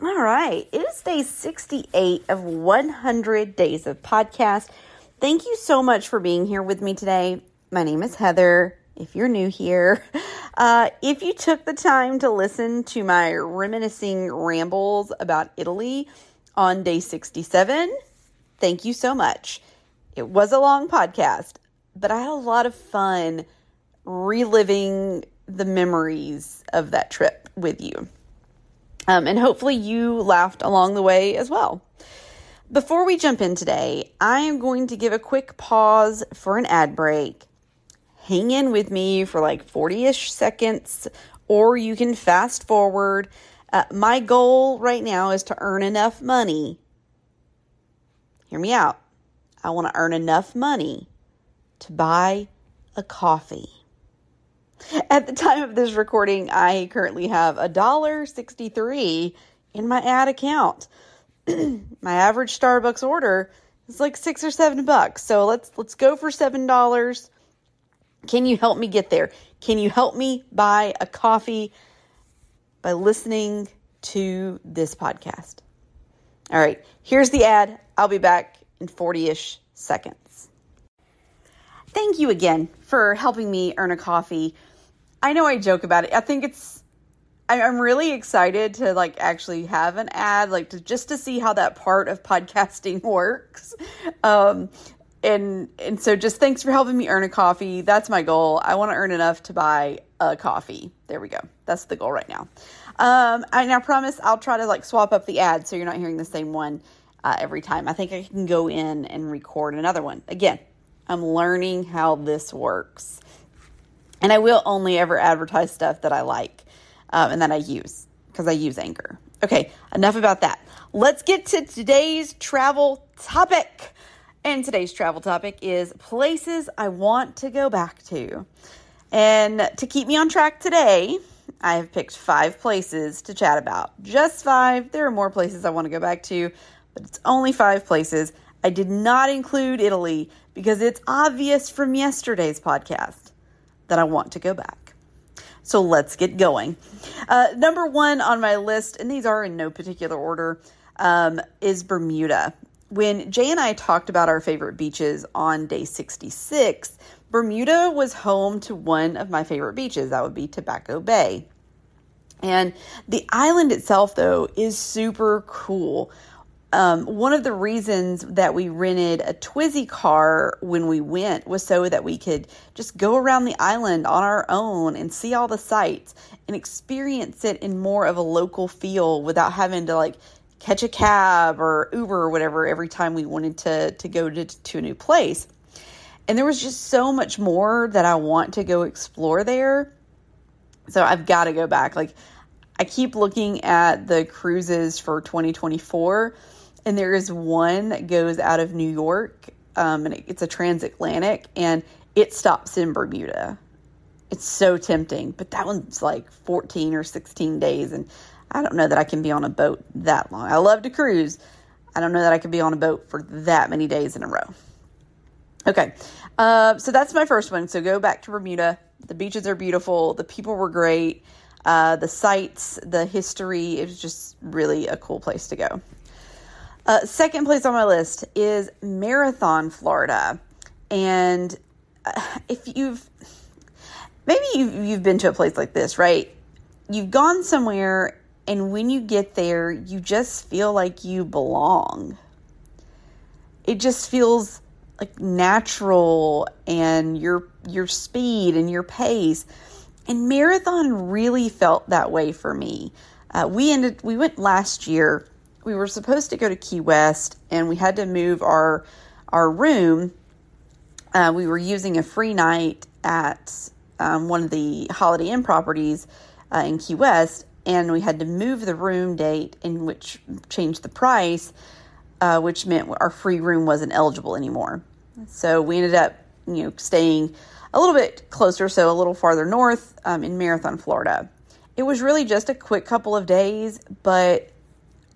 All right. It is day 68 of 100 days of podcast. Thank you so much for being here with me today. My name is Heather. If you're new here, uh, if you took the time to listen to my reminiscing rambles about Italy on day 67, thank you so much. It was a long podcast, but I had a lot of fun reliving the memories of that trip with you. Um, and hopefully you laughed along the way as well. Before we jump in today, I am going to give a quick pause for an ad break. Hang in with me for like 40 ish seconds, or you can fast forward. Uh, my goal right now is to earn enough money. Hear me out. I want to earn enough money to buy a coffee. At the time of this recording, I currently have a dollar sixty-three in my ad account. my average Starbucks order is like six or seven bucks. So let's let's go for seven dollars. Can you help me get there? Can you help me buy a coffee by listening to this podcast? All right, here's the ad. I'll be back in 40 ish seconds. Thank you again for helping me earn a coffee I know I joke about it. I think it's I'm really excited to like actually have an ad, like to just to see how that part of podcasting works. Um, and and so just thanks for helping me earn a coffee. That's my goal. I want to earn enough to buy a coffee. There we go. That's the goal right now. Um, and I promise I'll try to like swap up the ad so you're not hearing the same one uh, every time. I think I can go in and record another one. Again, I'm learning how this works. And I will only ever advertise stuff that I like um, and that I use because I use Anchor. Okay, enough about that. Let's get to today's travel topic. And today's travel topic is places I want to go back to. And to keep me on track today, I have picked five places to chat about. Just five. There are more places I want to go back to, but it's only five places. I did not include Italy because it's obvious from yesterday's podcast that I want to go back. So let's get going. Uh, number one on my list, and these are in no particular order, um, is Bermuda. When Jay and I talked about our favorite beaches on day 66, Bermuda was home to one of my favorite beaches. That would be Tobacco Bay. And the island itself, though, is super cool um, one of the reasons that we rented a Twizy car when we went was so that we could just go around the island on our own and see all the sights and experience it in more of a local feel without having to like catch a cab or Uber or whatever every time we wanted to to go to, to a new place. And there was just so much more that I want to go explore there. So I've got to go back. Like I keep looking at the cruises for 2024 and there is one that goes out of New York, um, and it's a transatlantic, and it stops in Bermuda. It's so tempting, but that one's like 14 or 16 days, and I don't know that I can be on a boat that long. I love to cruise. I don't know that I could be on a boat for that many days in a row. Okay, uh, so that's my first one. So go back to Bermuda. The beaches are beautiful. The people were great. Uh, the sights, the history, it was just really a cool place to go. Uh, second place on my list is Marathon, Florida. And uh, if you've maybe you've, you've been to a place like this, right? You've gone somewhere, and when you get there, you just feel like you belong. It just feels like natural and your your speed and your pace. And marathon really felt that way for me. Uh, we ended we went last year we were supposed to go to Key West and we had to move our our room. Uh, we were using a free night at um, one of the Holiday Inn properties uh, in Key West, and we had to move the room date in which changed the price, uh, which meant our free room wasn't eligible anymore. So we ended up, you know, staying a little bit closer, so a little farther north um, in Marathon, Florida. It was really just a quick couple of days, but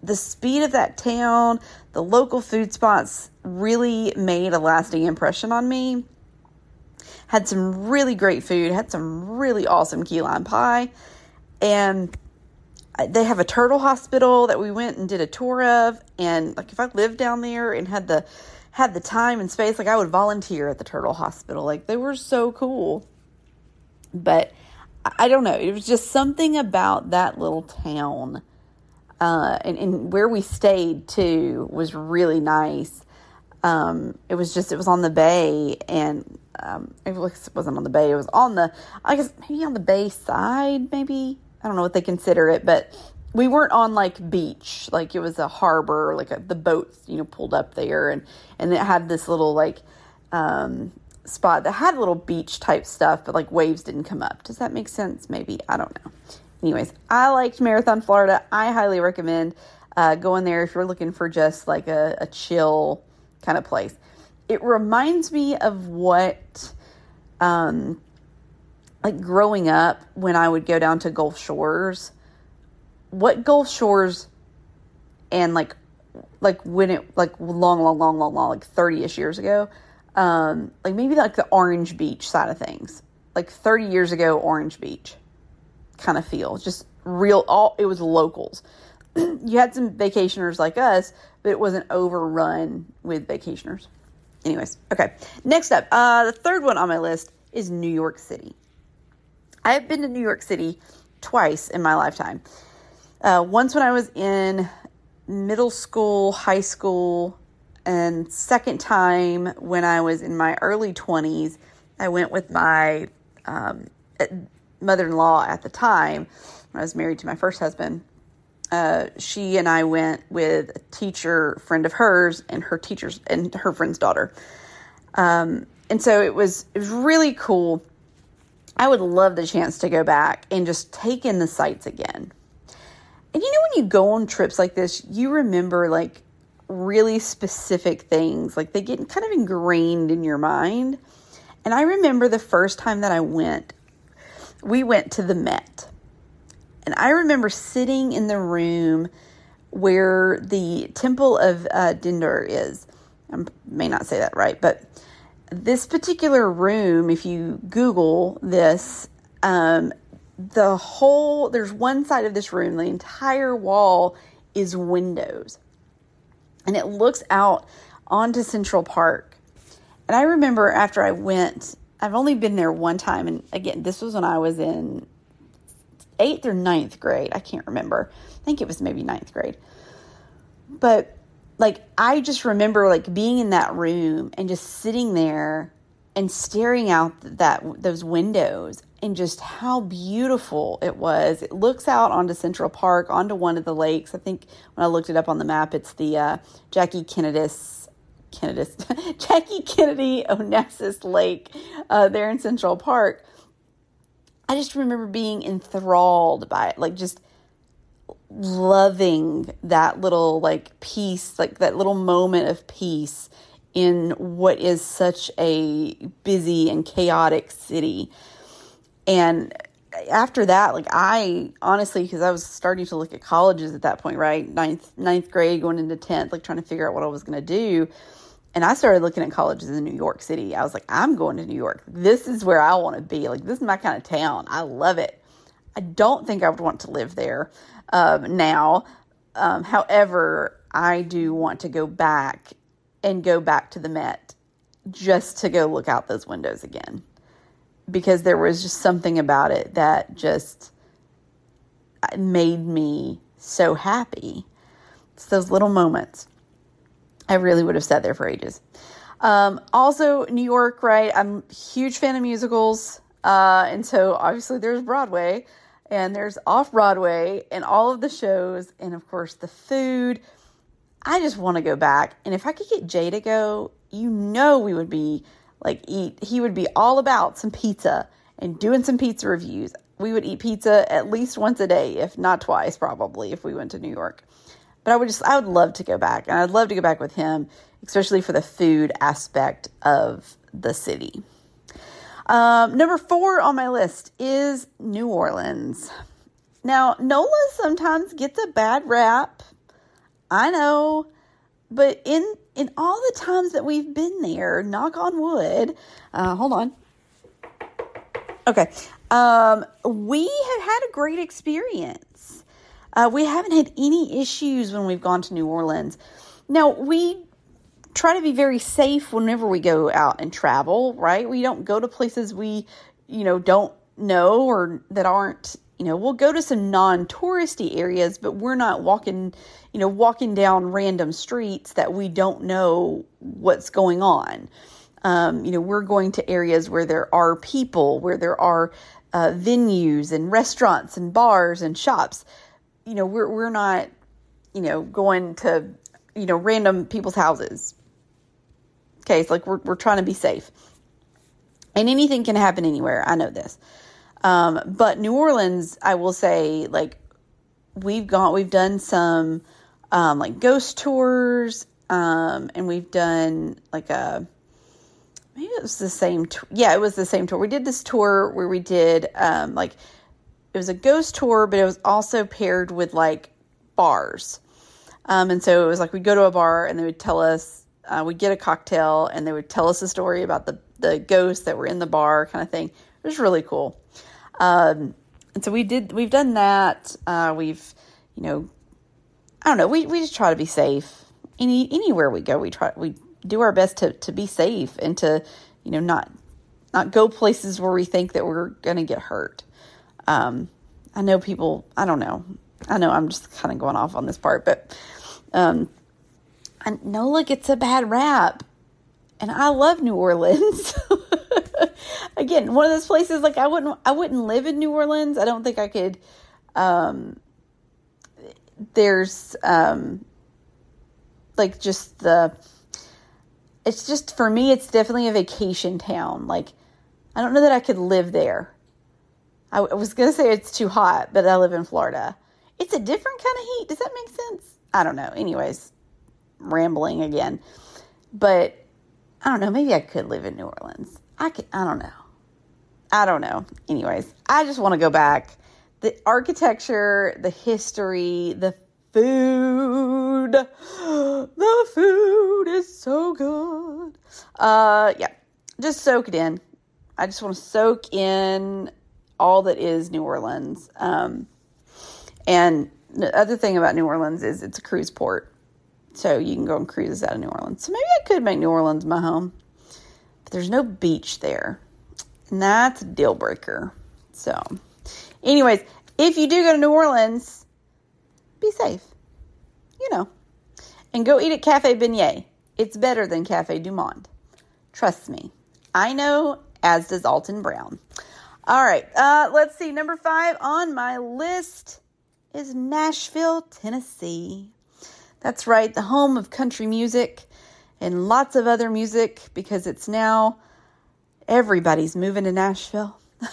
the speed of that town, the local food spots really made a lasting impression on me. Had some really great food, had some really awesome key lime pie, and they have a turtle hospital that we went and did a tour of and like if i lived down there and had the had the time and space like i would volunteer at the turtle hospital. Like they were so cool. But i don't know. It was just something about that little town uh, and, and where we stayed too was really nice um, it was just it was on the bay and um, it wasn't on the bay it was on the i guess maybe on the bay side maybe I don't know what they consider it, but we weren't on like beach, like it was a harbor, like a, the boats, you know, pulled up there, and and it had this little like um, spot that had little beach type stuff, but like waves didn't come up. Does that make sense? Maybe I don't know. Anyways, I liked Marathon, Florida. I highly recommend uh, going there if you're looking for just like a, a chill kind of place. It reminds me of what um, like growing up when I would go down to Gulf Shores, what Gulf Shores and like like when it like long, long, long, long, long, like thirty ish years ago, um, like maybe like the Orange Beach side of things, like thirty years ago, Orange Beach, kind of feel just real. All it was locals. you had some vacationers like us, but it wasn't overrun with vacationers. Anyways, okay. Next up, uh, the third one on my list is New York City. I have been to New York City twice in my lifetime. Uh, once when I was in middle school, high school, and second time when I was in my early 20s. I went with my um, mother in law at the time when I was married to my first husband. Uh, she and I went with a teacher friend of hers and her teachers and her friend's daughter. Um, and so it was it was really cool I would love the chance to go back and just take in the sights again. And you know, when you go on trips like this, you remember like really specific things, like they get kind of ingrained in your mind. And I remember the first time that I went, we went to the Met. And I remember sitting in the room where the Temple of uh, is. I may not say that right, but this particular room, if you Google this, um, the whole, there's one side of this room, the entire wall is windows. And it looks out onto Central Park. And I remember after I went, I've only been there one time. And again, this was when I was in eighth or ninth grade. I can't remember. I think it was maybe ninth grade. But like I just remember like being in that room and just sitting there and staring out that those windows and just how beautiful it was. It looks out onto Central Park, onto one of the lakes. I think when I looked it up on the map, it's the uh, Jackie Kennedy Kennedy Jackie Kennedy Onassis Lake uh, there in Central Park. I just remember being enthralled by it, like just loving that little like peace, like that little moment of peace in what is such a busy and chaotic city. And after that, like I honestly, because I was starting to look at colleges at that point, right? Ninth, ninth grade, going into tenth, like trying to figure out what I was going to do. And I started looking at colleges in New York City. I was like, I'm going to New York. This is where I want to be. Like, this is my kind of town. I love it. I don't think I would want to live there um, now. Um, however, I do want to go back and go back to the Met just to go look out those windows again because there was just something about it that just uh, made me so happy. It's those little moments. I really would have sat there for ages. Um, also, New York, right? I'm huge fan of musicals. Uh, and so obviously there's Broadway and there's off Broadway and all of the shows, and of course the food. I just want to go back. And if I could get Jay to go, you know, we would be like, eat, he would be all about some pizza and doing some pizza reviews. We would eat pizza at least once a day, if not twice, probably, if we went to New York. But I would just, I would love to go back. And I'd love to go back with him, especially for the food aspect of the city. Um, number four on my list is New Orleans. Now, NOLA sometimes gets a bad rap. I know, but in in all the times that we've been there, knock on wood. Uh, hold on. Okay, um, we have had a great experience. Uh, we haven't had any issues when we've gone to New Orleans. Now, we try to be very safe whenever we go out and travel, right? We don't go to places we, you know, don't know or that aren't, you know, we'll go to some non-touristy areas, but we're not walking, you know, walking down random streets that we don't know what's going on. Um, you know, we're going to areas where there are people, where there are uh, venues and restaurants and bars and shops. You know, we're we're not, you know, going to, you know, random people's houses. Okay, it's like we're we're trying to be safe, and anything can happen anywhere. I know this, um, but New Orleans, I will say, like we've gone, we've done some um, like ghost tours, um, and we've done like a maybe it was the same yeah it was the same tour we did this tour where we did um like it was a ghost tour but it was also paired with like bars. Um and so it was like we'd go to a bar and they would tell us uh, we'd get a cocktail and they would tell us a story about the the ghosts that were in the bar kind of thing. It was really cool. Um and so we did we've done that. Uh we've you know i don't know we, we just try to be safe. Any anywhere we go we try we do our best to to be safe and to you know not not go places where we think that we're going to get hurt. Um, I know people. I don't know. I know I'm just kind of going off on this part, but um, I know like it's a bad rap, and I love New Orleans. Again, one of those places like I wouldn't I wouldn't live in New Orleans. I don't think I could. Um, there's um, like just the it's just for me it's definitely a vacation town like i don't know that i could live there i, was going to say it's too hot but i live in florida. It's a different kind of heat. Does that make sense? I don't know. Anyways rambling again. But i don't know. Maybe i could live in new orleans. I could i don't know. I don't know. Anyways i just want to go back. The architecture the history the food. The food is so good. Uh, yeah, just soak it in. I just want to soak in all that is New Orleans. Um, and the other thing about New Orleans is it's a cruise port. So you can go on cruises out of New Orleans. So maybe I could make New Orleans my home. But there's no beach there. And that's a deal breaker. So, anyways, if you do go to New Orleans, be safe. You know. And go eat at Cafe Beignet. It's better than Cafe Du Monde. Trust me. I know, as does Alton Brown. All right, uh, let's see. Number five on my list is Nashville, Tennessee. That's right, the home of country music and lots of other music because it's now everybody's moving to Nashville.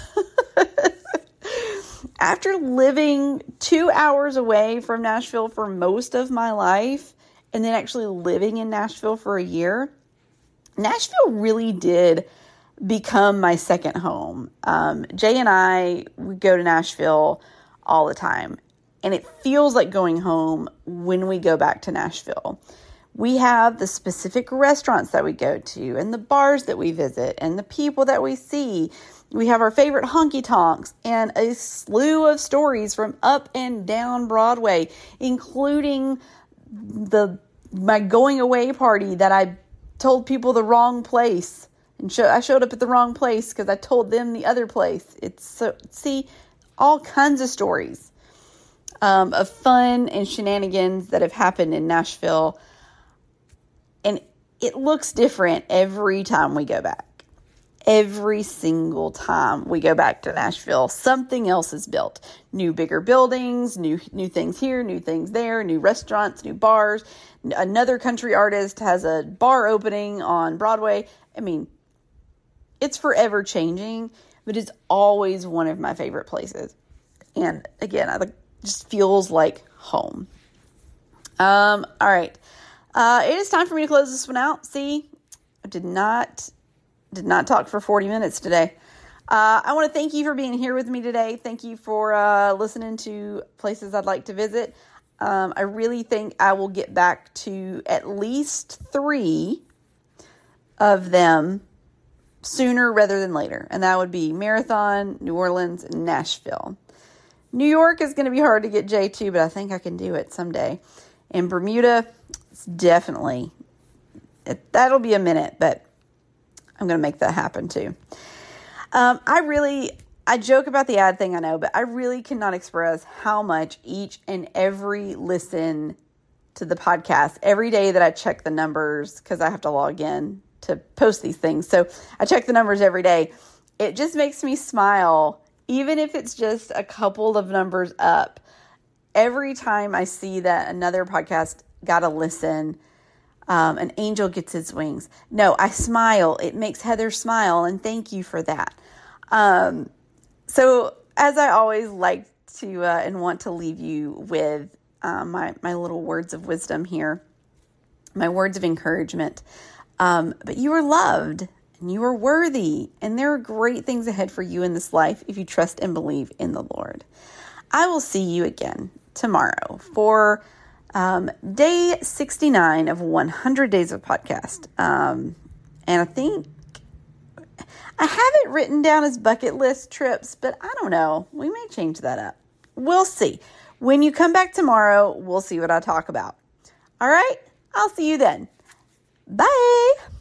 after living two hours away from Nashville for most of my life and then actually living in Nashville for a year, Nashville really did become my second home. Um, Jay and I we go to Nashville all the time, and it feels like going home when we go back to Nashville. We have the specific restaurants that we go to, and the bars that we visit, and the people that we see we have our favorite honky tonks and a slew of stories from up and down Broadway, including the my going away party that I told people the wrong place and show, I showed up at the wrong place because I told them the other place. It's so see all kinds of stories um, of fun and shenanigans that have happened in Nashville, and it looks different every time we go back every single time we go back to Nashville, something else is built. New bigger buildings, new new things here, new things there, new restaurants, new bars. Another country artist has a bar opening on Broadway. I mean, it's forever changing, but it's always one of my favorite places. And again, I like just feels like home. Um, all right. Uh, it is time for me to close this one out. See, I did not did not talk for 40 minutes today. Uh, I want to thank you for being here with me today. Thank you for uh, listening to places I'd like to visit. Um, I really think I will get back to at least three of them sooner rather than later, and that would be Marathon, New Orleans, and Nashville. New York is going to be hard to get Jay to, but I think I can do it someday. In Bermuda, it's definitely, it, that'll be a minute, but I'm going to make that happen too. Um, I really, I joke about the ad thing, I know, but I really cannot express how much each and every listen to the podcast every day that I check the numbers because I have to log in to post these things. So I check the numbers every day. It just makes me smile, even if it's just a couple of numbers up. Every time I see that another podcast got a listen, um, an angel gets its wings. No, I smile. It makes Heather smile, and thank you for that. Um, so, as I always like to uh, and want to leave you with um, my, my little words of wisdom here, my words of encouragement. Um, but you are loved and you are worthy, and there are great things ahead for you in this life if you trust and believe in the Lord. I will see you again tomorrow for um, day 69 of 100 Days of Podcast. Um, and I think I have it written down as bucket list trips, but I don't know. We may change that up. We'll see. When you come back tomorrow, we'll see what I talk about. All right, I'll see you then. Bye.